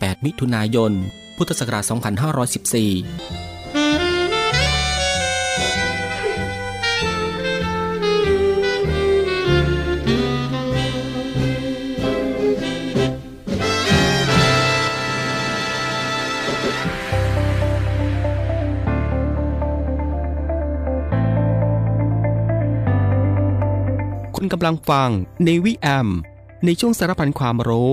8 มิถุนายน พุทธศักราช 2514คุณกำลังฟังในวิแอม ในช่วงสารพันความรู้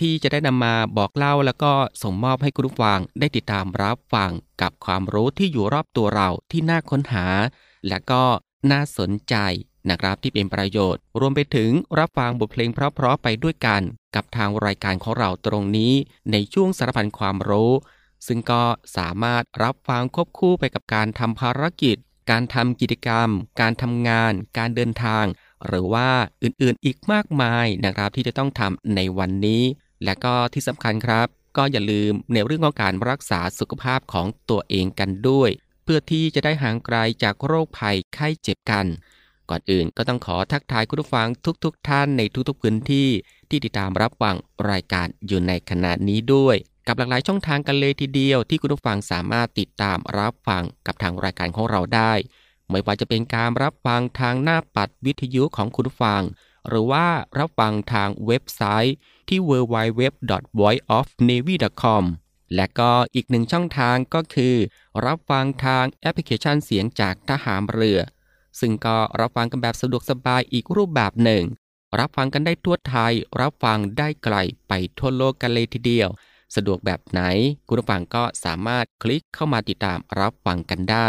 ที่จะได้นำมาบอกเล่าแล้วก็ส่งมอบให้คุณผู้ฟังได้ติดตามรับฟังกับความรู้ที่อยู่รอบตัวเราที่น่าค้นหา และก็น่าสนใจนะครับที่เป็นประโยชน์ รวมไปถึงรับฟังบทเพลงเพราะๆไปด้วยกัน กับทางรายการของเราตรงนี้ในช่วงสารพันความรู้ ซึ่งก็สามารถรับฟังควบคู่ไปกับการทำภารกิจ การทำกิจกรรม การทำงาน การเดินทาง หรือว่าอื่นๆอีกมากมายนะครับที่จะต้องทำในวันนี้ และก็ที่สำคัญครับ ก็อย่าลืมในเรื่องของการรักษาสุขภาพของตัวเองกันด้วย เพื่อที่จะได้ห่างไกลจากโรคภัยไข้เจ็บกัน ก่อนอื่นก็ต้องขอทักทายคุณผู้ฟังทุกๆทท่านในทุกๆพื้นที่ที่ติดตามรับฟังรายการอยู่ในขณะนี้ด้วยกับหลากหลายช่องทางกันเลยทีเดียวที่คุณผู้ฟังสามารถติดตามรับฟังกับทางรายการของเราได้ ไม่ว่าจะเป็นการรับฟังทางหน้าปัดวิทยุของคุณฟัง หรือว่ารับฟังทางเว็บไซต์ที่ www.voiceofnavy.com และก็อีกหนึ่งช่องทางก็คือ รับฟังทางแอปพลิเคชันเสียงจากทหารเรือ ซึ่งก็รับฟังกันแบบสะดวกสบายอีกรูปแบบหนึ่ง รับฟังกันได้ทั่วไทย รับฟังได้ไกลไปทั่วโลกกันเลยทีเดียว สะดวกแบบไหน คุณผู้ฟังก็สามารถคลิกเข้ามาติดตามรับฟังกันได้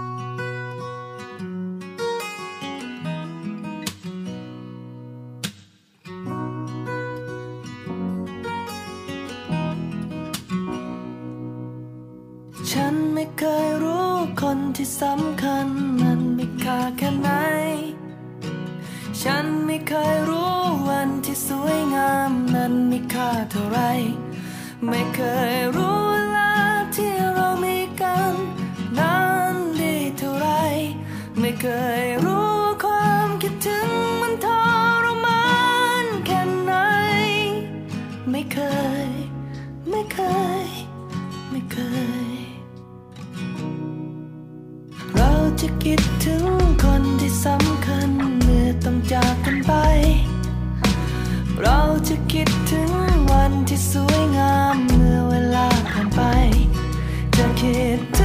ไม่เคยรู้ว่ามนั้นมีค่าเวลาที่เรามีกันนานดีเท่าไร ไม่เคยรู้ความคิดถึงมันทรมานแค่ไหน ไม่เคย ไม่เคย ไม่เคย เราจะคิดถึง สวยงามเมื่อเวลาผ่านไปจะคิด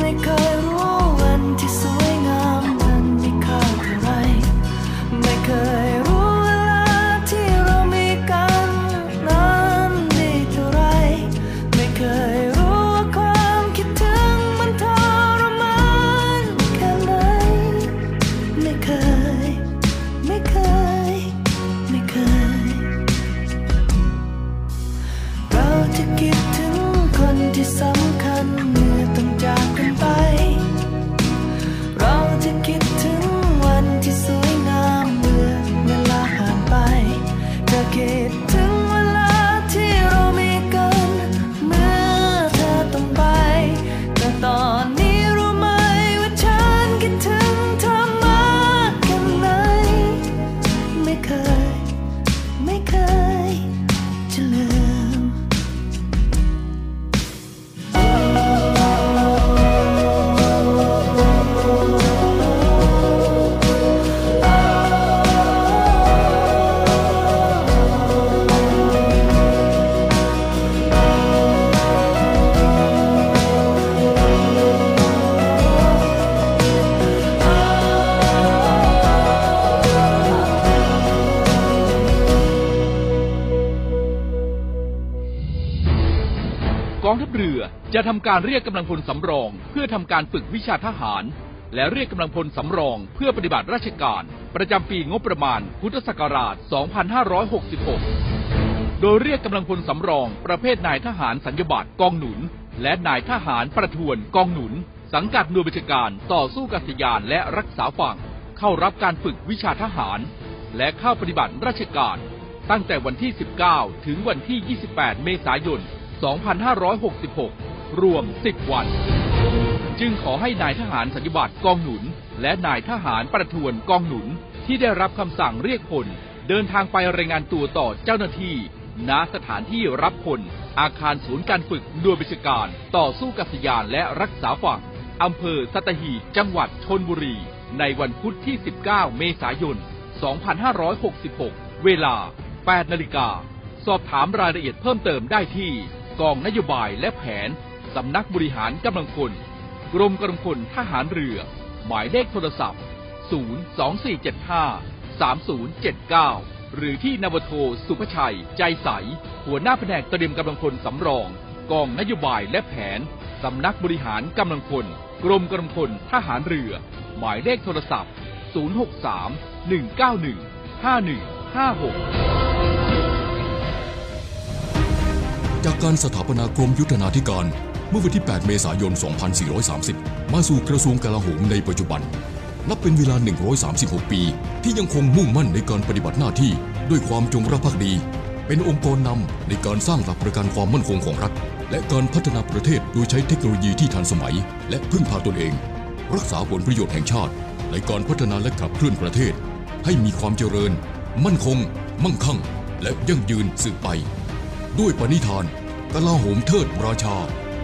ฉันไทำการเรียกกำลังพลสำรอง เพื่อทำการฝึกวิชาทหาร และเรียกกำลังพลสำรอง เพื่อปฏิบัติราชการ ประจำปีงบประมาณ พุทธศักราช 2566 โดยเรียกกำลังพลสำรอง ประเภทนายทหารสัญญบัตรกองหนุน และนายทหารประทวนกองหนุน สังกัดหน่วยบัญชาการต่อสู้กัษยานและรักษาฝั่งเข้ารับการฝึกวิชาทหาร และเข้าปฏิบัติราชการ ตั้งแต่วันที่ 19 ถึงวันที่ 28 เมษายน 2566 รวม 10 วัน จึงขอให้นายทหารสัญญบัตรกองหนุน และนายทหารประทวนกองหนุนที่ได้รับคำสั่งเรียกพลเดินทางไปรายงานตัวต่อเจ้าหน้าที่ณสถานที่รับพลอาคารศูนย์การฝึกหน่วยบัญชาการ ต่อสู้กัษยานและรักษาฝั่งอำเภอสัตหีบจังหวัดชนบุรี ในวันพุธที่ 19 เมษายน 2566 เวลา 8 นาฬิกา สอบถามรายละเอียดเพิ่มเติมได้ที่ กองนโยบายและแผน สำนักบริหารกำลังพลกรมกำลังพลทหารเรือ หมายเลขโทรศัพท์ 02475 3079 หรือที่นวโทสุภชัย ใจใส หัวหน้าแผนกเตรียมกำลังพลสำรอง กองนโยบายและแผน สำนักบริหารกำลังพล กรมกำลังพลทหารเรือ หมายเลขโทรศัพท์ 063 191 5156จากการสถาปนากรมยุทธนาธิการ เมื่อวันที่ 8 เมษายน 2430 มาสู่กระทรวงกลาโหมในปัจจุบัน นับเป็นเวลา 136 ปี ที่ยังคงมุ่งมั่นในการปฏิบัติหน้าที่ด้วยความจงรักภักดี เป็นองค์กรนำในการสร้างหลักประกันความมั่นคงของรัฐ และการพัฒนาประเทศโดยใช้เทคโนโลยีที่ทันสมัย และพึ่งพาตนเอง รักษาผลประโยชน์แห่งชาติ ในการพัฒนาและขับเคลื่อนประเทศ ให้มีความเจริญ มั่นคง มั่งคั่ง และยั่งยืนสืบไป ด้วยปณิธานกลาโหมเทิดราชา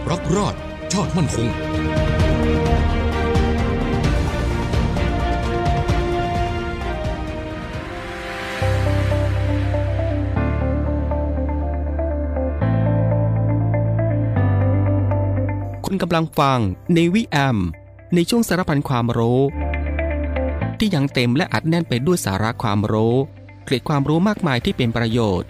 รักรอดชาติมั่นคง คุณกำลังฟังในวิแอม ในช่วงสารพันความรู้ ที่ยังเต็มและอัดแน่นไปด้วยสาระความรู้ เกร็ดความรู้มากมายที่เป็นประโยชน์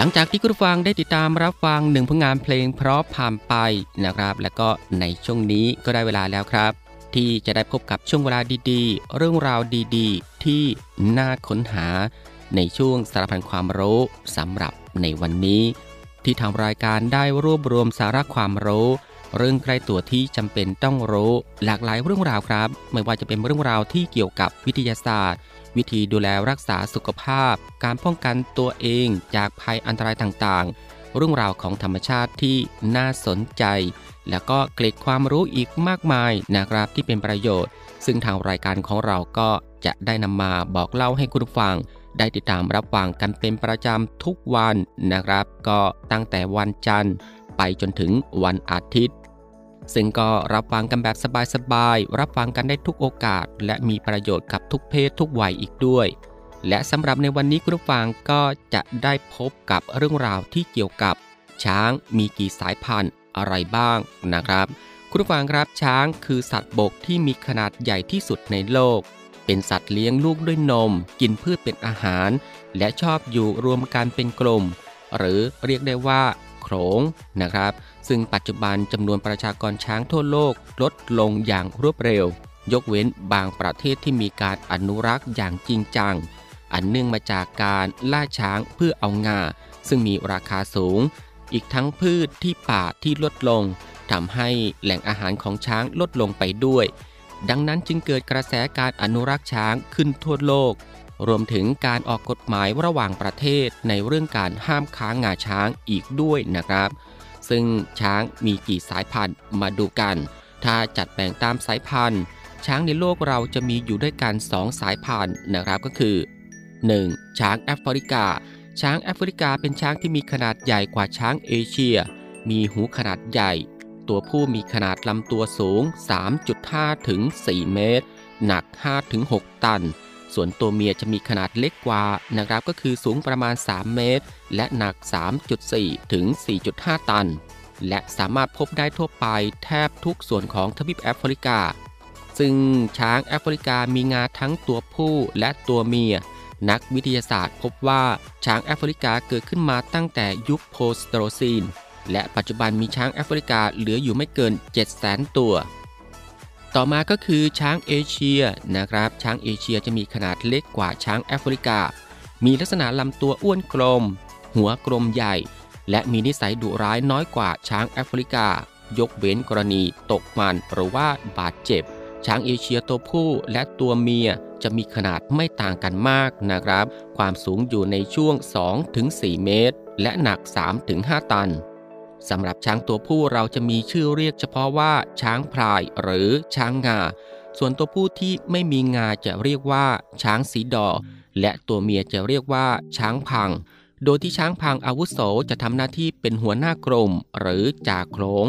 หลังจากที่คุณฟังได้ติดตามรับฟังหนึ่งผลงานเพลงเพราะผ่านไปนะครับ และก็ในช่วงนี้ก็ได้เวลาแล้วครับ ที่จะได้พบกับช่วงเวลาดีๆ เรื่องราวดีๆ ที่น่าค้นหา ในช่วงสารพันความรู้สำหรับในวันนี้ ที่ทางรายการได้รวบรวมสาระความรู้ เรื่องใกล้ตัวที่จำเป็นต้องรู้ หลากหลายเรื่องราวครับ ไม่ว่าจะเป็นเรื่องราวที่เกี่ยวกับวิทยาศาสตร์ วิธีดูแลรักษาสุขภาพ การป้องกันตัวเองจากภัยอันตรายต่างๆ เรื่องราวของธรรมชาติที่น่าสนใจ แล้วก็เกล็ดความรู้อีกมากมายนะครับที่เป็นประโยชน์ ซึ่งทางรายการของเราก็จะได้นำมาบอกเล่าให้คุณฟัง ได้ติดตามรับฟังกันเป็นประจำทุกวันนะครับ ก็ตั้งแต่วันจันทร์ ไปจนถึงวันอาทิตย์ ซึ่งก็รับฟังกันแบบสบายๆ รับฟังกันได้ทุกโอกาส และมีประโยชน์กับทุกเพศทุกวัยอีกด้วย และสำหรับในวันนี้คุณผู้ฟังก็จะได้พบกับเรื่องราวที่เกี่ยวกับ ช้างมีกี่สายพันธุ์อะไรบ้างนะครับ คุณผู้ฟังครับช้างคือสัตว์บกที่มีขนาดใหญ่ที่สุดในโลก เป็นสัตว์เลี้ยงลูกด้วยนม กินพืชเป็นอาหาร และชอบอยู่รวมกันเป็นกลุ่มหรือเรียกได้ว่า โขลงนะครับ ซึ่งปัจจุบันจำนวนประชากรช้างทั่วโลกลดลงอย่างรวดเร็ว ยกเว้นบางประเทศที่มีการอนุรักษ์อย่างจริงจัง อันเนื่องมาจากการล่าช้างเพื่อเอางา ซึ่งมีราคาสูง อีกทั้งพืชที่ป่าที่ลดลงทำให้แหล่งอาหารของช้างลดลงไปด้วย ดังนั้นจึงเกิดกระแสการอนุรักษ์ช้างขึ้นทั่วโลก รวมถึงการออกกฎหมายระหว่างประเทศในเรื่องการห้ามค้างงาช้างอีกด้วยนะครับ ซึ่งช้างมีกี่สายพันธุ์มาดูกัน ถ้าจัดแบ่งตามสายพันธุ์ ช้างในโลกเราจะมีอยู่ด้วยกัน 2 สายพันธุ์นะครับก็คือ 1. ช้างแอฟริกา ช้างแอฟริกาเป็นช้างที่มีขนาดใหญ่กว่าช้างเอเชีย มีหูขนาดใหญ่ ตัวผู้มีขนาดลำตัวสูง 3.5 ถึง 4 เมตร หนัก 5 ถึง 6 ตัน ส่วนตัวเมียจะมีขนาดเล็กกว่านะครับก็คือสูงประมาณ 3 เมตร และหนัก 3.4 ถึง 4.5 ตัน และสามารถพบได้ทั่วไปแทบทุกส่วนของทวีปแอฟริกา ซึ่งช้างแอฟริกามีงาทั้งตัวผู้และตัวเมีย นักวิทยาศาสตร์พบว่าช้างแอฟริกาเกิดขึ้นมาตั้งแต่ยุคโพสโตรซีน และปัจจุบันมีช้างแอฟริกาเหลืออยู่ไม่เกิน 700,000 ตัว ต่อมาก็คือช้างเอเชียนะครับ ช้างเอเชียจะมีขนาดเล็กกว่าช้างแอฟริกา มีลักษณะลำตัวอ้วนกลม หัวกลมใหญ่ และมีนิสัยดุร้ายน้อยกว่าช้างแอฟริกา ยกเว้นกรณีตกมันหรือว่าบาดเจ็บ ช้างเอเชียตัวผู้และตัวเมียจะมีขนาดไม่ต่างกันมากนะครับ ความสูงอยู่ในช่วง 2-4 เมตร และหนัก 3-5 ตัน สำหรับช้างตัวผู้เราจะมีชื่อเรียกเฉพาะว่า ช้างพลายหรือช้างงา ส่วนตัวผู้ที่ไม่มีงาจะเรียกว่า ช้างสีดอ และตัวเมียจะเรียกว่า ช้างพัง โดยที่ช้างพังอาวุโสจะทำหน้าที่เป็นหัวหน้ากรมหรือจ่าโขลง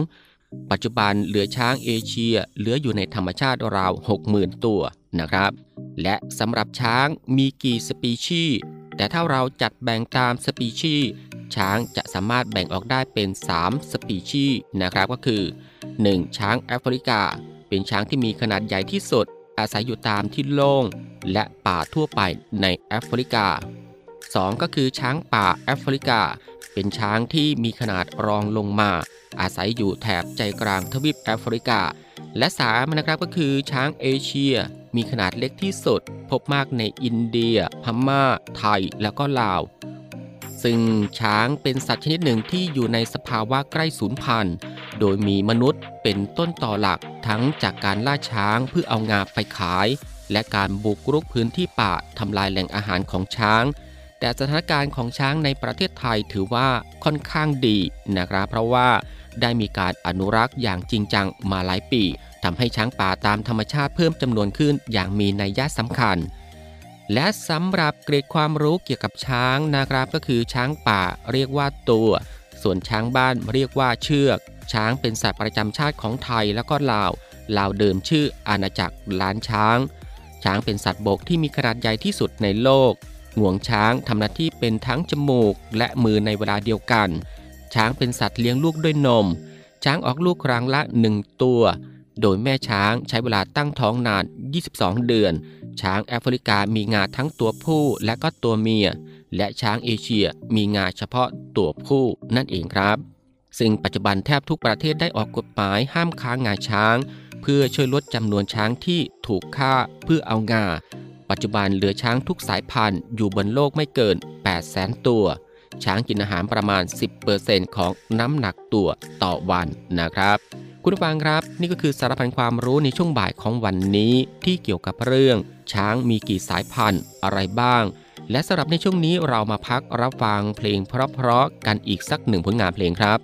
ปัจจุบันเหลือช้างเอเชียเหลืออยู่ในธรรมชาติราว 60,000 ตัวนะครับ และสำหรับช้างมีกี่สปีชีส์แต่ถ้าเราจัดแบ่งตามสปีชีส์ ช้างจะสามารถแบ่งออกได้เป็น 3 สปีชีส์นะครับก็คือ 1. ช้างแอฟริกา เป็นช้างที่มีขนาดใหญ่ที่สุด อาศัยอยู่ตามที่โล่ง และป่าทั่วไปในแอฟริกา 2. ก็คือช้างป่าแอฟริกา เป็นช้างที่มีขนาดรองลงมา อาศัยอยู่แถบใจกลางทวีปแอฟริกา และ 3 นะครับก็คือช้างเอเชีย มีขนาดเล็กที่สุด พบมากในอินเดีย พม่า ไทย แล้วก็ลาว ซึ่งช้างเป็นสัตว์ชนิดหนึ่งที่อยู่ในสภาวะใกล้สูญพันธุ์ โดยมีมนุษย์เป็นต้นต่อหลักทั้งจากการล่าช้างเพื่อเอางาไปขาย และการบุกรุกพื้นที่ป่าทำลายแหล่งอาหารของช้าง แต่สถานการณ์ของช้างในประเทศไทยถือว่าค่อนข้างดีนะครับ เพราะว่าได้มีการอนุรักษ์อย่างจริงจังมาหลายปีทำให้ช้างป่าตามธรรมชาติเพิ่มจำนวนขึ้นอย่างมีนัยยะสำคัญ และสำหรับเกรดความรู้เกี่ยวกับช้างนะครับ ก็คือช้างป่าเรียกว่าตัว ส่วนช้างบ้านเรียกว่าเชือก ช้างเป็นสัตว์ประจำชาติของไทยแล้วก็ลาวลาวเดิมชื่ออาณาจักรล้านช้าง ช้างเป็นสัตว์บกที่มีขนาดใหญ่ที่สุดในโลกงวงช้างทำหน้าที่เป็นทั้งจมูกและมือในเวลาเดียวกัน ช้างเป็นสัตว์เลี้ยงลูกด้วยนม ช้างออกลูกครั้งละ 1 ตัว โดยแม่ช้างใช้เวลาตั้งท้องนาน 22 เดือน ช้างแอฟริกามีงาทั้งตัวผู้และก็ตัวเมีย และช้างเอเชียมีงาเฉพาะตัวผู้นั่นเองครับ ซึ่งปัจจุบันแทบทุกประเทศได้ออกกฎหมายห้ามค้างงาช้าง เพื่อช่วยลดจำนวนช้างที่ถูกฆ่าเพื่อเอางา ปัจจุบันเหลือช้างทุกสายพันธุ์อยู่บนโลกไม่เกิน 800,000 ตัว ช้างกินอาหารประมาณ 10%ของน้ำหนักตัวต่อวันนะครับ คุณฟังครับ นี่ก็คือสารพันความรู้ในช่วงบ่ายของวันนี้ ที่เกี่ยวกับเรื่อง ช้างมีกี่สายพันธุ์อะไรบ้าง และสำหรับในช่วงนี้เรามาพักรับฟังเพลงเพราะๆกันอีกสักหนึ่งผลงานเพลงครับ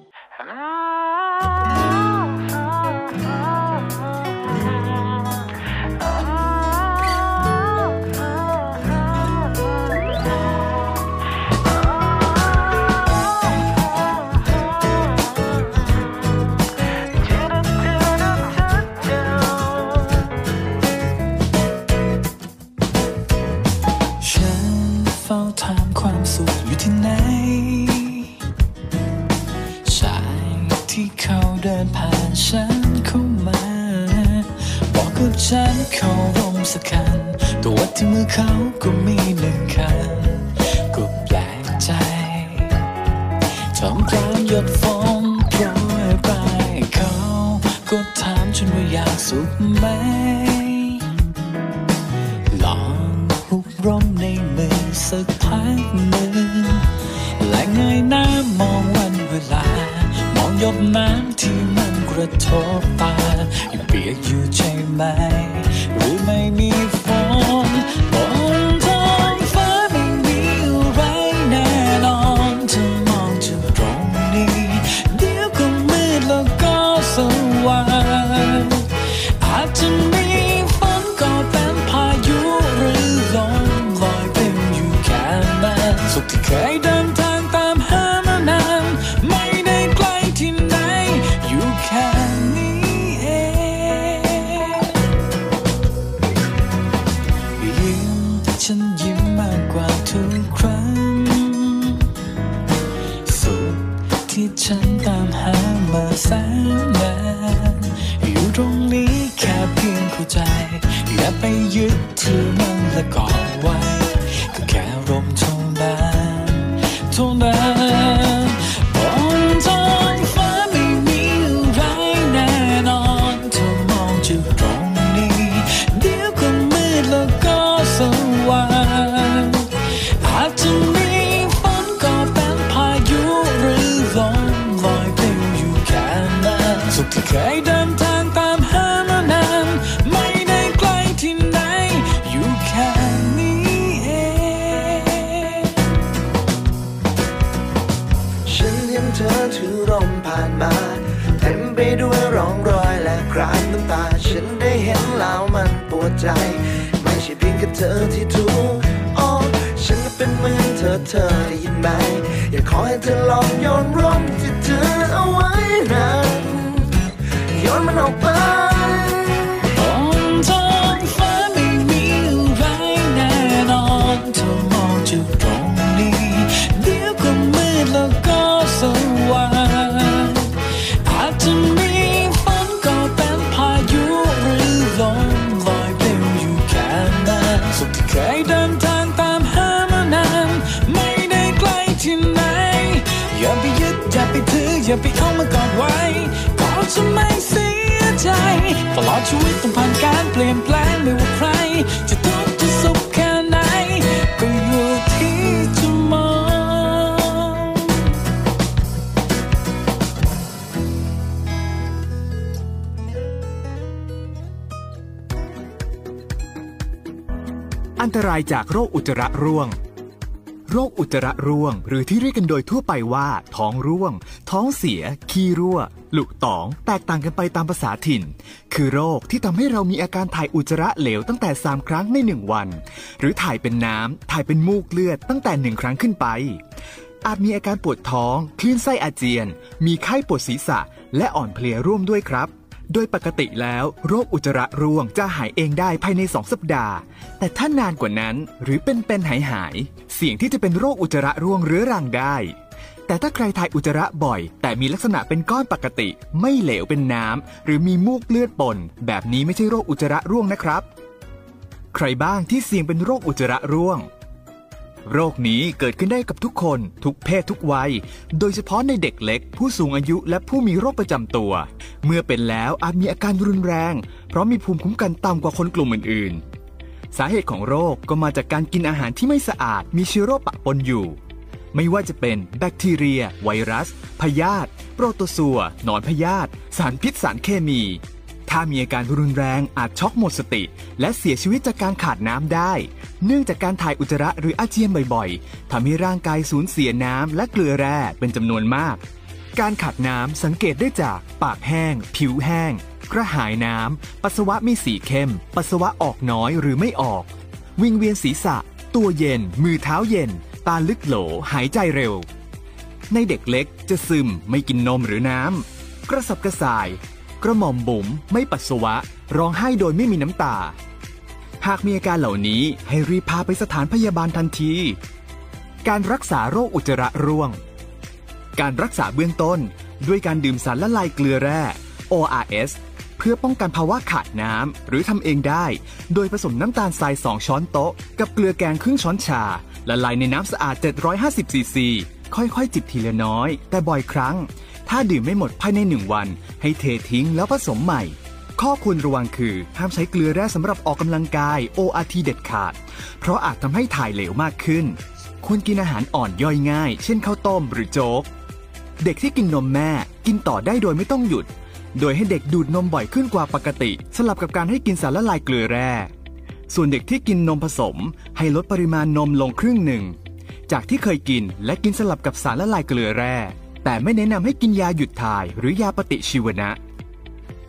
เดินผ่านฉันเข้ามา บอกกับฉันเขารมสักคันตัวที่มือเขาก็มีหนึ่งคันก็แปลกใจทำกลางหยดฝนโปรยไปเขาก็ถามฉันว่าอยากสุขไหม มันกระทบตายังเปียกอยู่ใช่ไหม ใจไม่ใช่เพียงแค่เธอที่ถูกอ๋อฉันก็เป็นเหมือนเธอเธอได้ยินไหม อยากขอให้เธอลองโยนร่มที่เธอเอา ตลอดชีวิตต้องผ่านการเปลี่ยนแปลงไม่ว่าใคร จะทุกข์จะสุขแค่ไหน ก็อยู่ที่จะมองอันตรายจากโรคอุจจาระร่วง โรคอุจจาระร่วง หรือที่เรียกกันโดยทั่วไปว่า ท้องร่วง ท้องเสีย ขี้รั่ว หลุตอง แตกต่างกันไปตามภาษาถิ่น คือโรคที่ทำให้เรามีอาการถ่ายอุจจาระเหลวตั้งแต่ 3 ครั้งใน 1 วัน หรือถ่ายเป็นน้ำถ่ายเป็นมูกเลือดตั้งแต่ 1 ครั้งขึ้นไป อาจมีอาการปวดท้อง คลื่นไส้อาเจียน มีไข้ปวดศีรษะ และอ่อนเพลียร่วมด้วยครับ โดยปกติแล้วโรคอุจจาระร่วงจะหายเองได้ภายใน 2 สัปดาห์ แต่ถ้านานกว่านั้นหรือเป็นเป็นหายหาย เสี่ยงที่จะเป็นโรคอุจจาระร่วงเรื้อรังได้ แต่ถ้าใครถ่ายอุจจาระบ่อย แต่มีลักษณะเป็นก้อนปกติ ไม่เหลวเป็นน้ำหรือมีมูกเลือดปน แบบนี้ไม่ใช่โรคอุจจาระร่วงนะครับ ใครบ้างที่เสี่ยงเป็นโรคอุจจาระร่วง โรคนี้เกิดขึ้นได้กับทุกคน ทุกเพศทุกวัย โดยเฉพาะในเด็กเล็ก ผู้สูงอายุและผู้มีโรคประจำตัว เมื่อเป็นแล้วอาจมีอาการรุนแรง เพราะมีภูมิคุ้มกันต่ำกว่าคนกลุ่มอื่นๆ สาเหตุของโรคก็มาจากการกินอาหารที่ไม่สะอาด มีเชื้อโรคปะปนอยู่ ไม่ว่าจะเป็นแบคทีเรีย ไวรัส พยาธิ โปรโตซัว หนอนพยาธิ สารพิษสารเคมี ถ้ามีอาการรุนแรงอาจช็อกหมดสติ และเสียชีวิตจากการขาดน้ำได้ เนื่องจากการถ่ายอุจจาระหรืออาเจียนบ่อยๆทำให้ร่างกายสูญเสียน้ำและเกลือแร่เป็นจำนวนมาก การขาดน้ำสังเกตได้จากปากแห้ง ผิวแห้ง กระหายน้ำ ปัสสาวะมีสีเข้ม ปัสสาวะออกน้อยหรือไม่ออก วิงเวียนศีรษะ ตัวเย็น มือเท้าเย็น ตาลึกโหล หายใจเร็ว ในเด็กเล็กจะซึมไม่กินนมหรือน้ำกระสับกระส่าย กระหม่อมบุ๋มไม่ปัสสาวะ ร้องไห้โดยไม่มีน้ำตา หากมีอาการเหล่านี้ให้รีบพาไปสถานพยาบาลทันที การรักษาโรคอุจจาระร่วง การรักษาเบื้องต้น ด้วยการดื่มสารละลายเกลือแร่ ORS เพื่อป้องกันภาวะขาดน้ำหรือทำเองได้ โดยผสมน้ำตาลทราย 2 ช้อนโต๊ะ กับเกลือแกงครึ่งช้อนชา ละลายในน้ำสะอาด 750ซีซี ค่อยๆ จิบทีละน้อย แต่บ่อยครั้ง ถ้าดื่มไม่หมดภายในหนึ่งวัน ให้เททิ้งแล้วผสมใหม่ ข้อควรระวังคือ ห้ามใช้เกลือแร่สำหรับออกกำลังกาย ORT เด็ดขาด เพราะอาจทำให้ถ่ายเหลวมากขึ้น ควรกินอาหารอ่อนย่อยง่าย เช่นข้าวต้มหรือโจ๊ก เด็กที่กินนมแม่กินต่อได้โดยไม่ต้องหยุด โดยให้เด็กดูดนมบ่อยขึ้นกว่าปกติ สลับกับการให้กินสารละลายเกลือแร่ ส่วนเด็กที่กินนมผสม ให้ลดปริมาณนมลงครึ่งหนึ่ง จากที่เคยกินและกินสลับกับสารละลายเกลือแร่ แต่ไม่แนะนำให้กินยาหยุดถ่ายหรือยาปฏิชีวนะ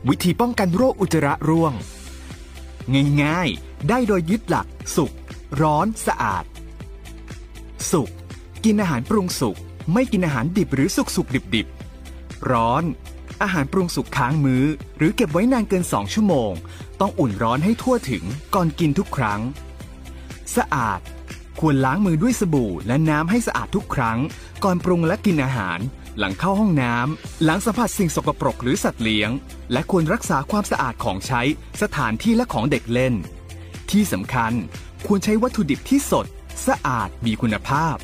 วิธีป้องกันโรคอุจจาระร่วง ง่ายๆ ได้โดยยึดหลัก สุกร้อนสะอาด สุกกินอาหารปรุงสุกไม่กินอาหารดิบหรือสุกสุกดิบดิบๆร้อน อาหารปรุงสุกค้างมื้อ หรือเก็บไว้นานเกิน 2 ชั่วโมง ต้องอุ่นร้อนให้ทั่วถึงก่อนกินทุกครั้ง สะอาด ควรล้างมือด้วยสบู่และน้ำให้สะอาดทุกครั้ง ก่อนปรุงและกินอาหาร หลังเข้าห้องน้ำ หลังสัมผัสสิ่งสกปรกหรือสัตว์เลี้ยง และควรรักษาความสะอาดของใช้สถานที่และของเด็กเล่น ที่สำคัญควรใช้วัตถุดิบที่สด สะอาดมีคุณภาพ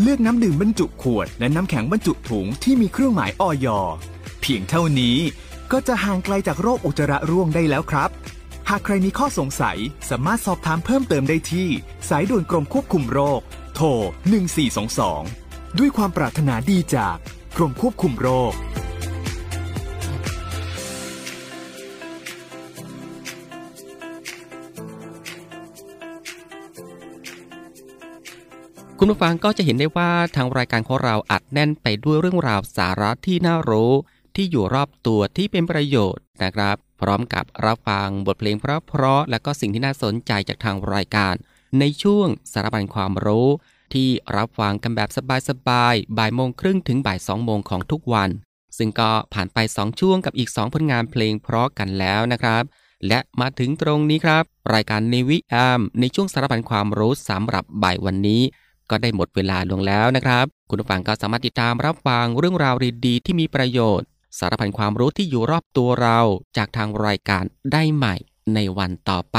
เลือกน้ำดื่มบรรจุขวด และน้ำแข็งบรรจุถุงที่มีเครื่องหมายออยเพียงเท่านี้ก็จะห่างไกลจากโรคอุจจาระร่วงได้แล้วครับ หากใครมีข้อสงสัยสามารถสอบถามเพิ่มเติมได้ที่ สายด่วนกรมควบคุมโรค โทร 1422 ด้วยความปรารถนาดีจากก รมควบคุมโรค คุณผู้ฟังก็จะเห็นได้ว่าทางรายการของเราอัดแน่นไปด้วยเรื่องราวสาระที่น่ารู้ที่อยู่รอบตัวที่เป็นประโยชน์นะครับ พร้อมกับรับฟังบทเพลงเพราะๆและก็สิ่งที่น่าสนใจจากทางรายการ ในช่วงสารบัญความรู้ ที่รับฟังกันแบบสบายๆ บ่ายโมงครึ่งถึงบ่ายสองโมงของทุกวัน ซึ่งก็ผ่านไป 2 ช่วงกับอีก 2 ผลงานเพลงเพราะกันแล้วนะครับ และมาถึงตรงนี้ครับ รายการในวิแอมในช่วงสารพันความรู้สำหรับบ่ายวันนี้ ก็ได้หมดเวลาลงแล้วนะครับ คุณผู้ฟังก็สามารถติดตามรับฟังเรื่องราวดีๆที่มีประโยชน์ สารพันความรู้ที่อยู่รอบตัวเราจากทางรายการได้ใหม่ในวันต่อไป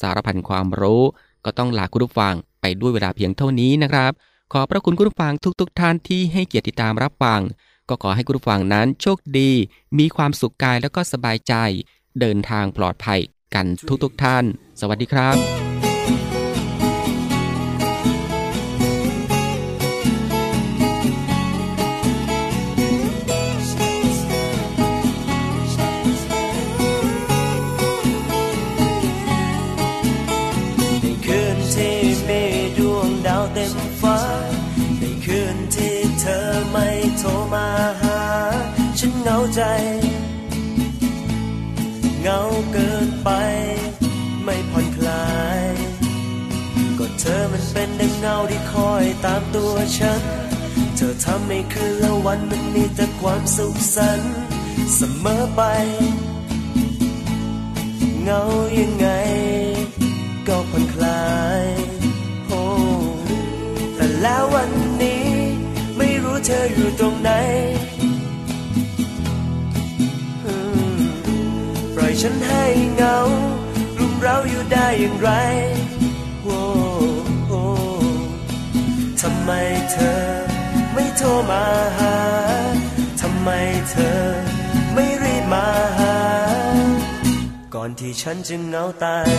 สารพันความรู้ ก็ต้องลาคุณผู้ฟังไปด้วยเวลาเพียงเท่านี้นะครับ ขอพระคุณคุณผู้ฟังทุกๆทท่านที่ให้เกียรติตามรับฟัง ก็ขอให้คุณผู้ฟังนั้นโชคดี มีความสุขกายแล้วก็สบายใจ เดินทางปลอดภัยกันทุกๆทท่าน สวัสดีครับ ตามตัวฉัน เธอทำให้คืนและวันมันมีแต่ความสุขสันต์เสมอไป เงายังไง ก็ผ่อนคลายโอ้แต่แล้ววันนี้ ไม่รู้เธออยู่ตรงไหนปล่อยฉันให้เงารุมเราอยู่ได้อย่างไร ม่โทรมาหา ทำไมเธอไม่รีบมาหา ก่อนที่ฉันจะเหงาตาย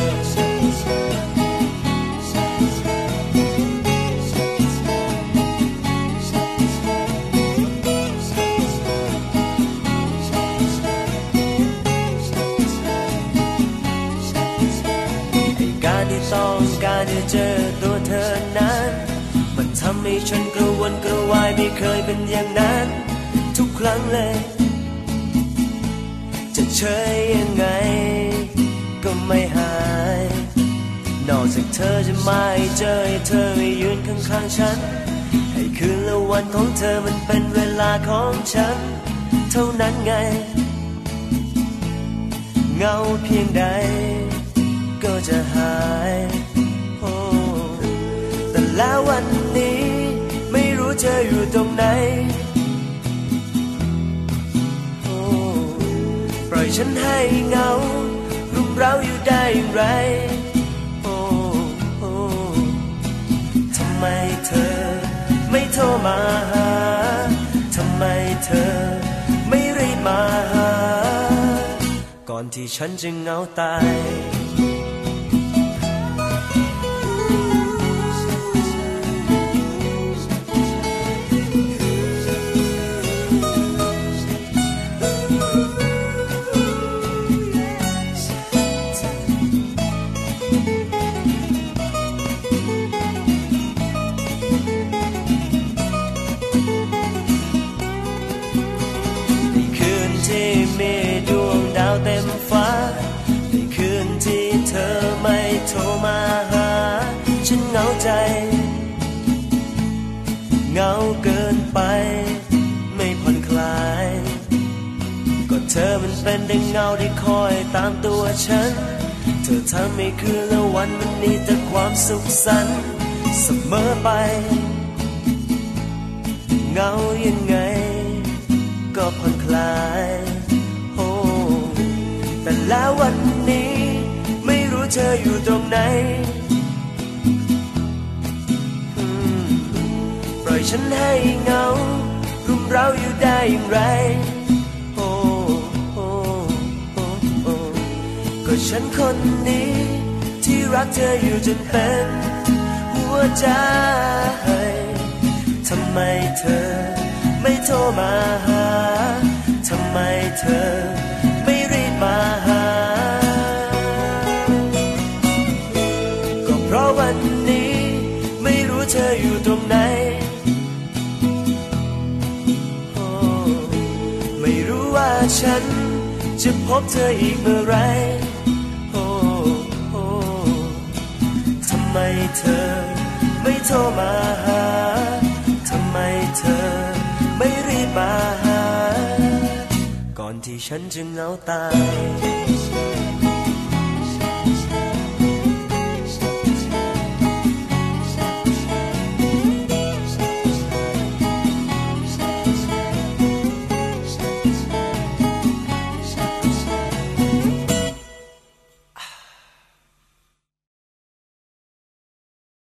การที่ต้องการจะเจอตัว ฉันกระวนกระวายไม่เคยเป็นอย่างนั้น ทุกครั้งเลย จะเฉยยังไง ก็ไม่หาย นอกจากเธอจะไม่เจอให้เธอไม่ยืนข้างๆฉัน ให้คืนและวันของเธอมันเป็นเวลาของฉัน เท่านั้นไง เงาเพียงใด ก็จะหาย แต่แล้ววันนี้ เธออยู่ตรงไหนโอ้ปล่อยฉันให้เหงารุมเราอยู่ได้อย่างไรโอ้โอ้ทำไมเธอไม่โทรมาหาทำไมเธอไม่รีบมาหา ก่อนที่ฉันจะเหงาตาย เป็นดังเงาที่คอยตามตัวฉัน เธอทำให้คืนและวันมันมีแต่ความสุขสันต์เสมอไป เงายังไง ก็ผ่อนคลายโอ้แต่แล้ววันนี้ ไม่รู้เธออยู่ตรงไหนปล่อยฉันให้เงารุมเราอยู่ได้อย่างไร ก็ฉันคนนี้ ที่รักเธออยู่จนเป็นหัวใจ ทำไมเธอไม่โทรมาหา ทำไมเธอไม่รีบมาหา ก็เพราะวันนี้ไม่รู้เธออยู่ตรงไหนโอ้ไม่รู้ว่าฉันจะพบเธออีกเมื่อไร เธอ ไม่โทรมาหา ทำไมเธอ ไม่รีบมาหา ก่อนที่ฉันจะเหงาตาย